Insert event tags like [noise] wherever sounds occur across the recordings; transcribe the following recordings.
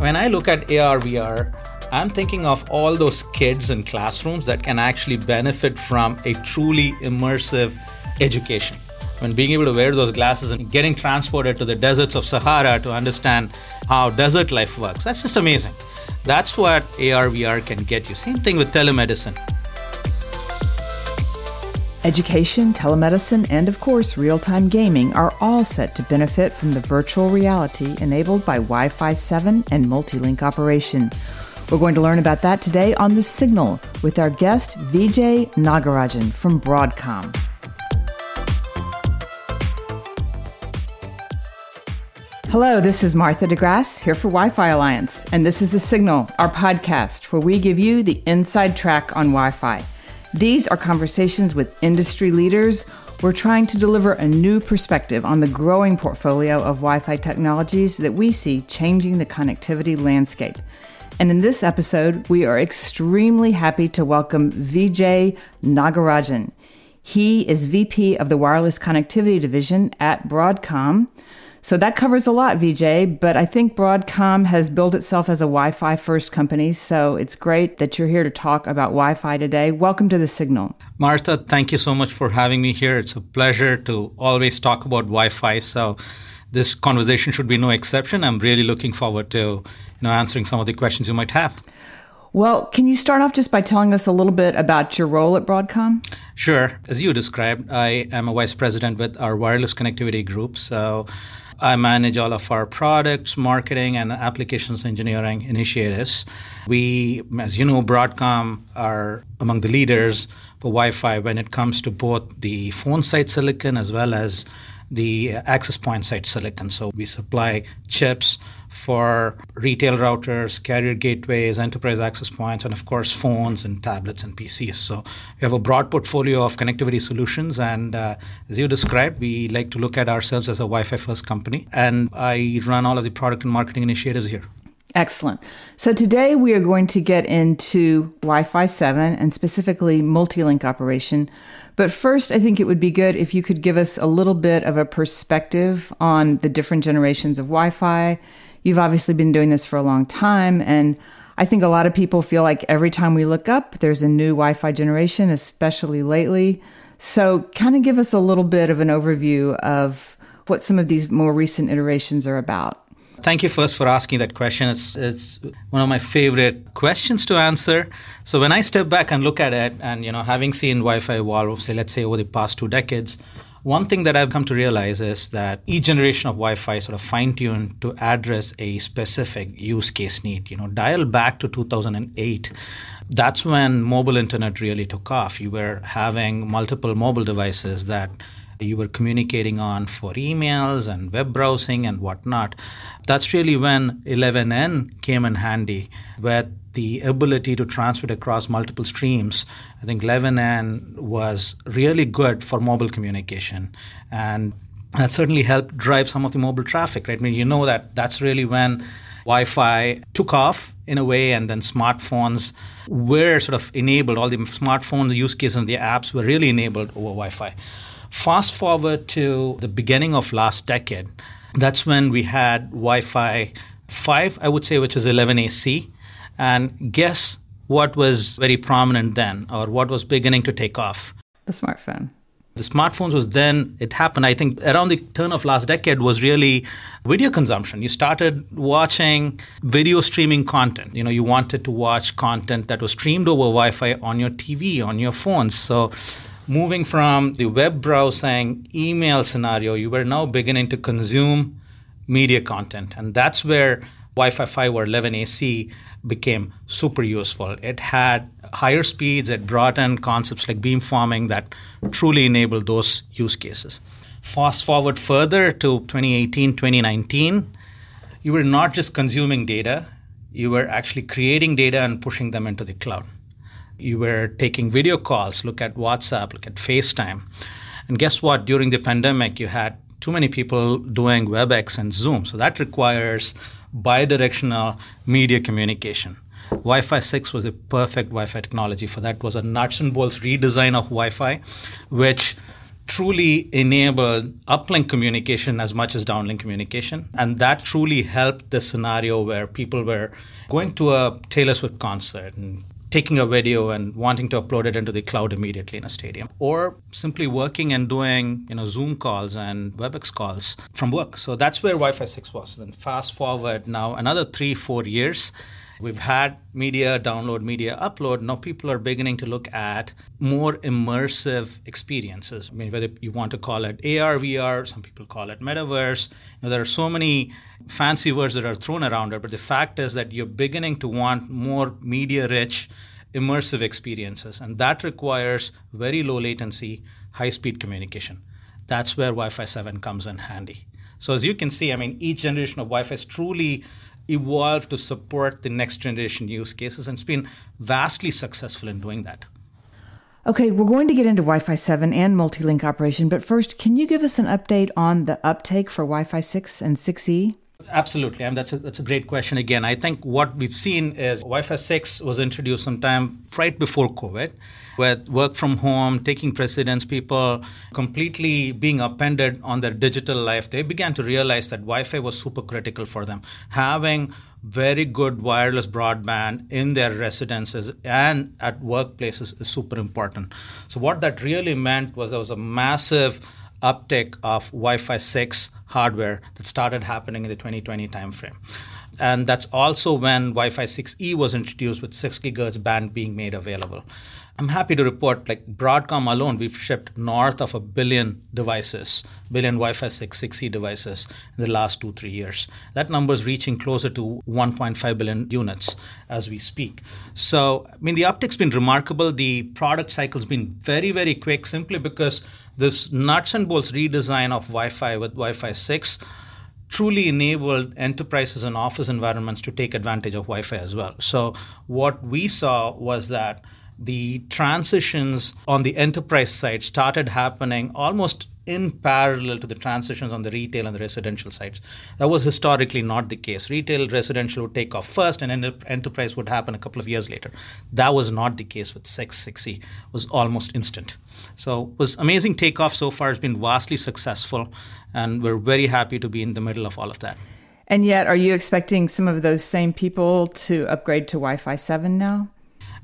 When I look at AR, VR, I'm thinking of all those kids in classrooms that can actually benefit from a truly immersive education. When being able to wear those glasses and getting transported to the deserts of Sahara to understand how desert life works, that's just amazing. That's what AR, VR can get you. Same thing with telemedicine. Education, telemedicine, and of course, real time gaming are all set to benefit from the virtual reality enabled by Wi Fi 7 and multi-link operation. We're going to learn about that today on The Signal with our guest, Vijay Nagarajan from Broadcom. Hello, this is Martha DeGrasse here for Wi Fi Alliance, and this is The Signal, our podcast where we give you the inside track on Wi Fi. These are conversations with industry leaders. We're trying to deliver a new perspective on the growing portfolio of Wi Fi technologies that we see changing the connectivity landscape. And in this episode, we are extremely happy to welcome Vijay Nagarajan. He is VP of the Wireless Connectivity Division at Broadcom. So that covers a lot, VJ, but I think Broadcom has built itself as a Wi Fi first company. So it's great that you're here to talk about Wi Fi today. Welcome to the Signal. Martha, thank you so much for having me here. It's a pleasure to always talk about Wi Fi. So this conversation should be no exception. I'm really looking forward to you know, answering some of the questions you might have. Well, can you start off just by telling us a little bit about your role at Broadcom? Sure. As you described, I am a vice president with our wireless connectivity group. So I manage all of our products, marketing, and applications engineering initiatives. We, as you know, Broadcom are among the leaders for Wi Fi when it comes to both the phone side silicon as well as the access point side silicon. So we supply chips for retail routers, carrier gateways, enterprise access points, and of course, phones and tablets and PCs. So we have a broad portfolio of connectivity solutions. And uh, as you described, we like to look at ourselves as a Wi Fi first company. And I run all of the product and marketing initiatives here. Excellent. So today we are going to get into Wi Fi 7 and specifically multi link operation. But first, I think it would be good if you could give us a little bit of a perspective on the different generations of Wi Fi. You've obviously been doing this for a long time. And I think a lot of people feel like every time we look up, there's a new Wi Fi generation, especially lately. So, kind of give us a little bit of an overview of what some of these more recent iterations are about. Thank you first for asking that question. It's, it's one of my favorite questions to answer. So when I step back and look at it, and you know, having seen Wi-Fi evolve, say, let's say over the past two decades, one thing that I've come to realize is that each generation of Wi-Fi sort of fine-tuned to address a specific use case need. You know, dial back to 2008 that's when mobile internet really took off. You were having multiple mobile devices that you were communicating on for emails and web browsing and whatnot. That's really when 11n came in handy with the ability to transmit across multiple streams. I think 11n was really good for mobile communication. And that certainly helped drive some of the mobile traffic, right? I mean, you know that that's really when Wi Fi took off in a way, and then smartphones were sort of enabled. All the smartphones, use cases, and the apps were really enabled over Wi Fi. Fast forward to the beginning of last decade, that's when we had Wi Fi 5, I would say, which is 11AC. And guess what was very prominent then, or what was beginning to take off? The smartphone. The smartphones was then, it happened, I think, around the turn of last decade was really video consumption. You started watching video streaming content. You know, you wanted to watch content that was streamed over Wi Fi on your TV, on your phones. So moving from the web browsing email scenario, you were now beginning to consume media content. And that's where Wi Fi 5 or 11AC became super useful. It had higher speeds, it brought in concepts like beamforming that truly enabled those use cases. Fast forward further to 2018, 2019, you were not just consuming data, you were actually creating data and pushing them into the cloud. You were taking video calls, look at WhatsApp, look at FaceTime. And guess what? During the pandemic, you had too many people doing WebEx and Zoom. So that requires bidirectional media communication. Wi-Fi 6 was a perfect Wi-Fi technology for that. It was a nuts and bolts redesign of Wi-Fi, which truly enabled uplink communication as much as downlink communication. And that truly helped the scenario where people were going to a Taylor Swift concert and taking a video and wanting to upload it into the cloud immediately in a stadium. Or simply working and doing you know zoom calls and webex calls from work. So that's where wi-fi 6 was. Then fast forward now another 3 4 years We've had media download, media upload. Now people are beginning to look at more immersive experiences. I mean, whether you want to call it AR, VR, some people call it metaverse. You know, there are so many fancy words that are thrown around it, but the fact is that you're beginning to want more media rich, immersive experiences. And that requires very low latency, high speed communication. That's where Wi Fi 7 comes in handy. So, as you can see, I mean, each generation of Wi Fi is truly evolved to support the next generation use cases and it's been vastly successful in doing that. Okay, we're going to get into Wi Fi 7 and multi link operation, but first, can you give us an update on the uptake for Wi Fi 6 and 6E? Absolutely, and that's a, that's a great question. Again, I think what we've seen is Wi-Fi 6 was introduced sometime right before COVID, with work from home taking precedence, people completely being upended on their digital life. They began to realize that Wi-Fi was super critical for them. Having very good wireless broadband in their residences and at workplaces is super important. So what that really meant was there was a massive uptick of Wi-Fi 6 hardware that started happening in the 2020 timeframe. And that's also when Wi-Fi 6E was introduced with 6 gigahertz band being made available. I'm happy to report, like Broadcom alone, we've shipped north of a billion devices, billion Wi-Fi 6, 6E devices in the last two, three years. That number is reaching closer to 1.5 billion units as we speak. So, I mean, the uptick's been remarkable. The product cycle's been very, very quick simply because this nuts and bolts redesign of Wi-Fi with Wi-Fi 6 truly enabled enterprises and office environments to take advantage of Wi-Fi as well. So what we saw was that the transitions on the enterprise side started happening almost in parallel to the transitions on the retail and the residential sides. That was historically not the case. Retail, residential would take off first, and enterprise would happen a couple of years later. That was not the case with 6 6E. It was almost instant. So it was amazing takeoff so far. It's been vastly successful, and we're very happy to be in the middle of all of that. And yet, are you expecting some of those same people to upgrade to Wi Fi 7 now?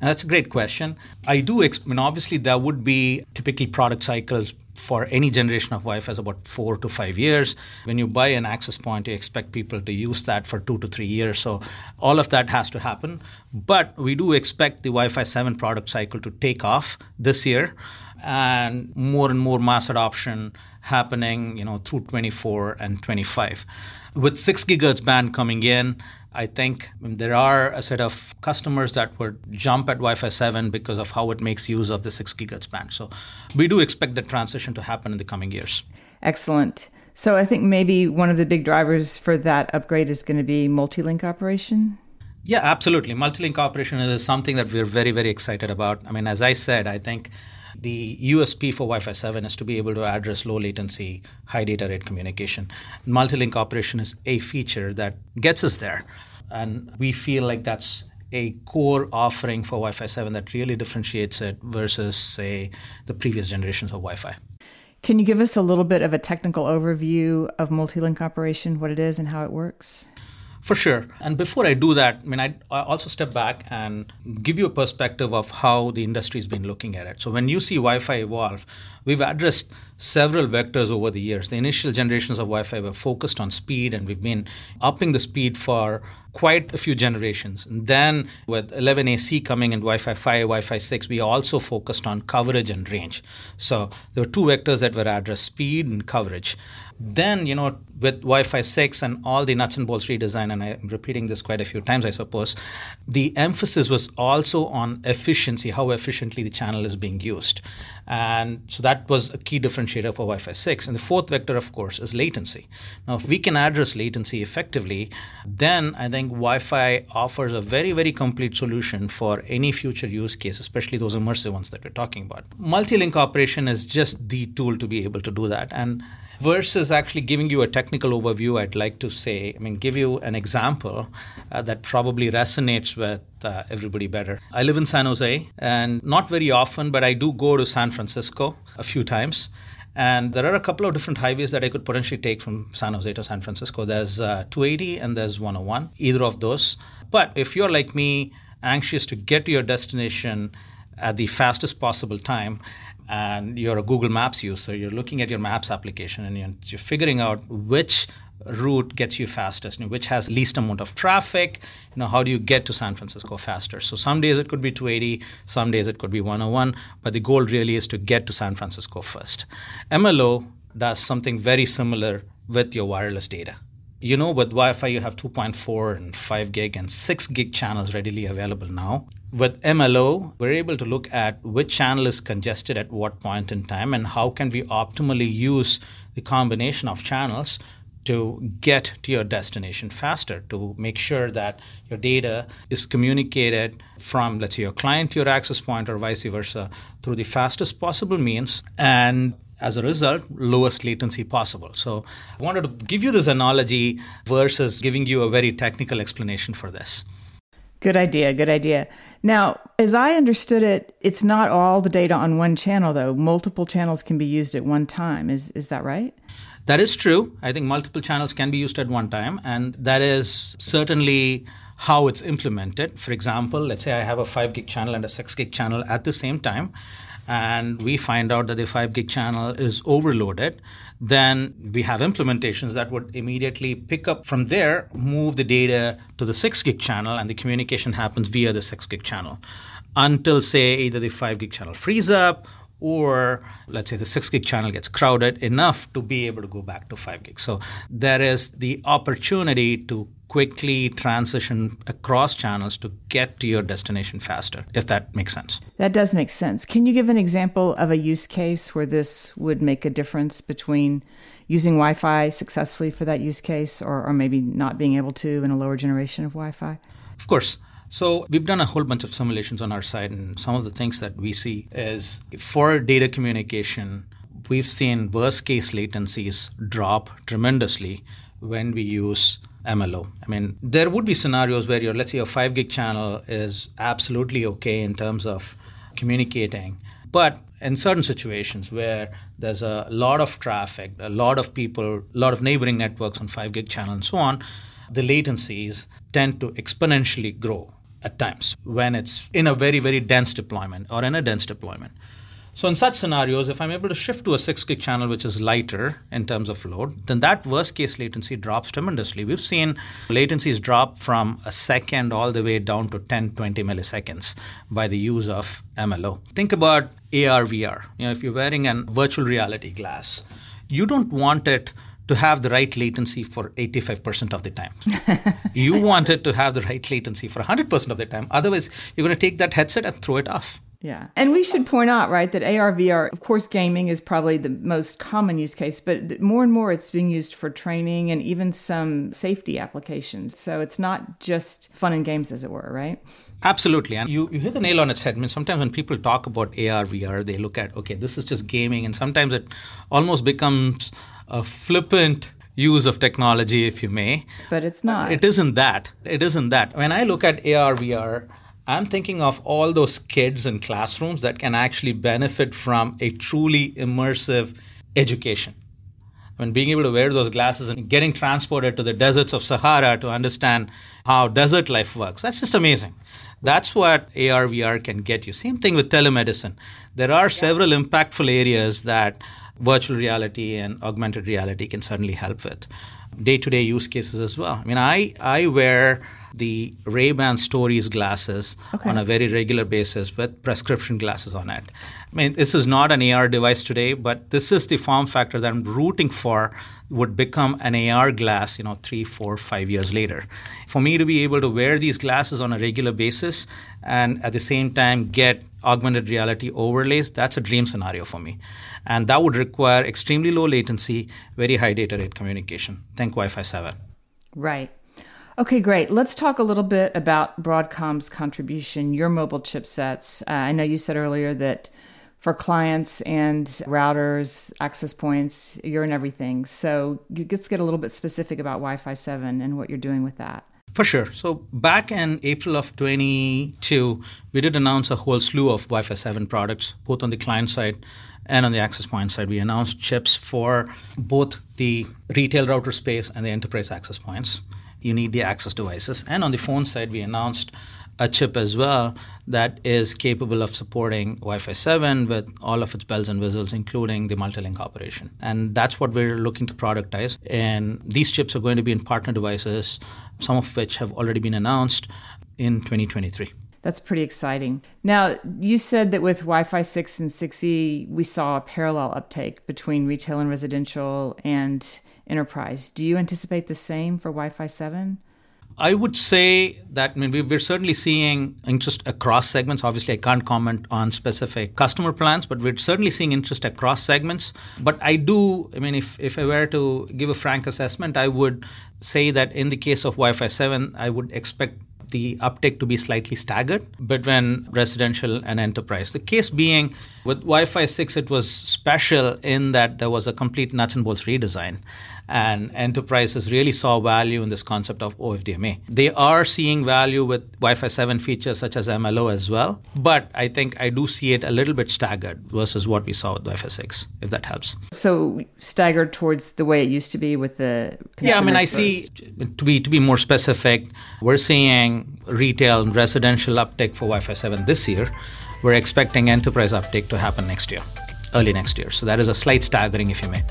that's a great question. I do, I mean, obviously, there would be typically product cycles for any generation of Wi-Fi is about four to five years. When you buy an access point, you expect people to use that for two to three years. So all of that has to happen. But we do expect the Wi-Fi 7 product cycle to take off this year and more and more mass adoption happening, you know, through 24 and 25. With 6 gigahertz band coming in, I think there are a set of customers that would jump at Wi-Fi 7 because of how it makes use of the 6 gigahertz band. So we do expect the transition to happen in the coming years. Excellent. So I think maybe one of the big drivers for that upgrade is going to be multi-link operation. Yeah, absolutely. Multi-link operation is something that we're very, very excited about. I mean, as I said, I think the USP for Wi Fi 7 is to be able to address low latency, high data rate communication. Multi-link operation is a feature that gets us there. And we feel like that's a core offering for Wi Fi 7 that really differentiates it versus, say, the previous generations of Wi Fi. Can you give us a little bit of a technical overview of multi link operation, what it is, and how it works? For sure. And before I do that, I mean, I also step back and give you a perspective of how the industry has been looking at it. So when you see Wi-Fi evolve, we've addressed several vectors over the years. The initial generations of Wi-Fi were focused on speed, and we've been upping the speed for quite a few generations. And then with 11AC coming and Wi-Fi 5, Wi-Fi 6, we also focused on coverage and range. So there were two vectors that were addressed: speed and coverage. Then, you know, with Wi Fi 6 and all the nuts and bolts redesign, and I'm repeating this quite a few times, I suppose, the emphasis was also on efficiency, how efficiently the channel is being used. And so that was a key differentiator for Wi Fi 6. And the fourth vector, of course, is latency. Now, if we can address latency effectively, then I think Wi Fi offers a very, very complete solution for any future use case, especially those immersive ones that we're talking about. Multi link operation is just the tool to be able to do that. And versus actually giving you a technical overview, I'd like to say, I mean, give you an example uh, that probably resonates with uh, everybody better. I live in San Jose, and not very often, but I do go to San Francisco a few times. And there are a couple of different highways that I could potentially take from San Jose to San Francisco. There's uh, 280 and there's 101, either of those. But if you're like me, anxious to get to your destination at the fastest possible time, and you're a Google Maps user, you're looking at your Maps application and you're, you're figuring out which route gets you fastest, which has least amount of traffic. You know, how do you get to San Francisco faster? So some days it could be 280, some days it could be 101, but the goal really is to get to San Francisco first. MLO does something very similar with your wireless data. You know, with Wi Fi, you have 2.4 and 5 gig and 6 gig channels readily available now. With MLO, we're able to look at which channel is congested at what point in time and how can we optimally use the combination of channels to get to your destination faster, to make sure that your data is communicated from, let's say, your client to your access point or vice versa through the fastest possible means. And as a result, lowest latency possible. So I wanted to give you this analogy versus giving you a very technical explanation for this. Good idea. Good idea. Now, as I understood it, it's not all the data on one channel, though. Multiple channels can be used at one time. Is, is that right? That is true. I think multiple channels can be used at one time, and that is certainly how it's implemented. For example, let's say I have a 5 gig channel and a 6 gig channel at the same time, and we find out that the 5 gig channel is overloaded, then we have implementations that would immediately pick up from there, move the data to the 6 gig channel, and the communication happens via the 6 gig channel until, say, either the 5 gig channel frees up or let's say the 6 gig channel gets crowded enough to be able to go back to 5 gig. So there is the opportunity to quickly transition across channels to get to your destination faster, if that makes sense. That does make sense. Can you give an example of a use case where this would make a difference between using Wi Fi successfully for that use case or, or maybe not being able to in a lower generation of Wi Fi? Of course. So we've done a whole bunch of simulations on our side, and some of the things that we see is for data communication, we've seen worst case latencies drop tremendously when we use MLO. I mean, there would be scenarios where your, let's say, your 5 gig channel is absolutely okay in terms of communicating, but in certain situations where there's a lot of traffic, a lot of people, a lot of neighboring networks on 5 gig channel and so on, the latencies tend to exponentially grow at times when it's in a very, very dense deployment or in a dense deployment. So in such scenarios, if I'm able to shift to a 6 gig channel, which is lighter in terms of load, then that worst case latency drops tremendously. We've seen latencies drop from a second all the way down to 10, 20 milliseconds by the use of MLO. Think about AR, VR. You know, if you're wearing a virtual reality glass, you don't want it to have the right latency for 85% of the time. you [laughs] want it to have the right latency for 100% of the time. Otherwise, you're going to take that headset and throw it off. Yeah. And we should point out, right, that AR, VR, of course, gaming is probably the most common use case, but more and more it's being used for training and even some safety applications. So it's not just fun and games, as it were, right? Absolutely. And you, you hit the nail on its head. I mean, sometimes when people talk about AR, VR, they look at, okay, this is just gaming. And sometimes it almost becomes a flippant use of technology, if you may. But it's not. It isn't that. It isn't that. When I look at AR, VR, I'm thinking of all those kids in classrooms that can actually benefit from a truly immersive education. When being able to wear those glasses and getting transported to the deserts of Sahara to understand how desert life works, that's just amazing. That's what AR, VR can get you. Same thing with telemedicine. There are several impactful areas that virtual reality and augmented reality can certainly help with day-to-day use cases as well. I mean, I I wear the Ray-Ban Stories glasses okay. on a very regular basis with prescription glasses on it. I mean, this is not an AR device today, but this is the form factor that I'm rooting for would become an AR glass, you know, three, four, five years later. For me to be able to wear these glasses on a regular basis and at the same time get augmented reality overlays, that's a dream scenario for me. And that would require extremely low latency, very high data rate communication. Think Wi Fi 7. Right. Okay, great. Let's talk a little bit about Broadcom's contribution, your mobile chipsets. Uh, I know you said earlier that for clients and routers, access points, you're in everything. So let's get a little bit specific about Wi Fi 7 and what you're doing with that. For sure. So back in April of 22, we did announce a whole slew of Wi-Fi 7 products, both on the client side And on the access point side, we announced chips for both the retail router space and the enterprise access points. You need the access devices. And on the phone side, we announced a chip as well that is capable of supporting Wi-Fi 7 with all of its bells and whistles, including the multi-link operation. And that's what we're looking to productize. And these chips are going to be in partner devices, some of which have already been announced in 2023. That's pretty exciting. Now, you said that with Wi Fi 6 and 6E, we saw a parallel uptake between retail and residential and enterprise. Do you anticipate the same for Wi Fi 7? I would say that I mean, we're certainly seeing interest across segments. Obviously, I can't comment on specific customer plans, but we're certainly seeing interest across segments. But I do, I mean, if, if I were to give a frank assessment, I would say that in the case of Wi Fi 7, I would expect the uptake to be slightly staggered between residential and enterprise. The case being with Wi Fi 6, it was special in that there was a complete nuts and bolts redesign and enterprises really saw value in this concept of OFDMA. They are seeing value with Wi-Fi 7 features such as MLO as well, but I think I do see it a little bit staggered versus what we saw with Wi-Fi 6, if that helps. So staggered towards the way it used to be with the yeah. I mean, I see to be to be more specific, we're seeing retail and residential uptake for Wi-Fi 7 this year. We're expecting enterprise uptake to happen next year, early next year. So that is a slight staggering, if you may.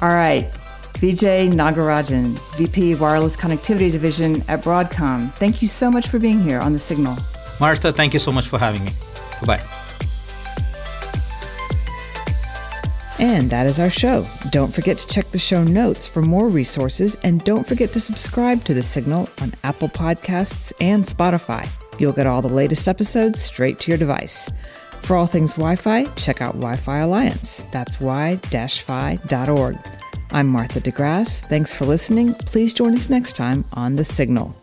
All right. Vijay Nagarajan, VP Wireless Connectivity Division at Broadcom. Thank you so much for being here on The Signal. Martha, thank you so much for having me. Goodbye. And that is our show. Don't forget to check the show notes for more resources and don't forget to subscribe to The Signal on Apple Podcasts and Spotify. You'll get all the latest episodes straight to your device. For all things Wi Fi, check out Wi Fi Alliance. That's wi-fi.org. I'm Martha DeGrasse. Thanks for listening. Please join us next time on The Signal.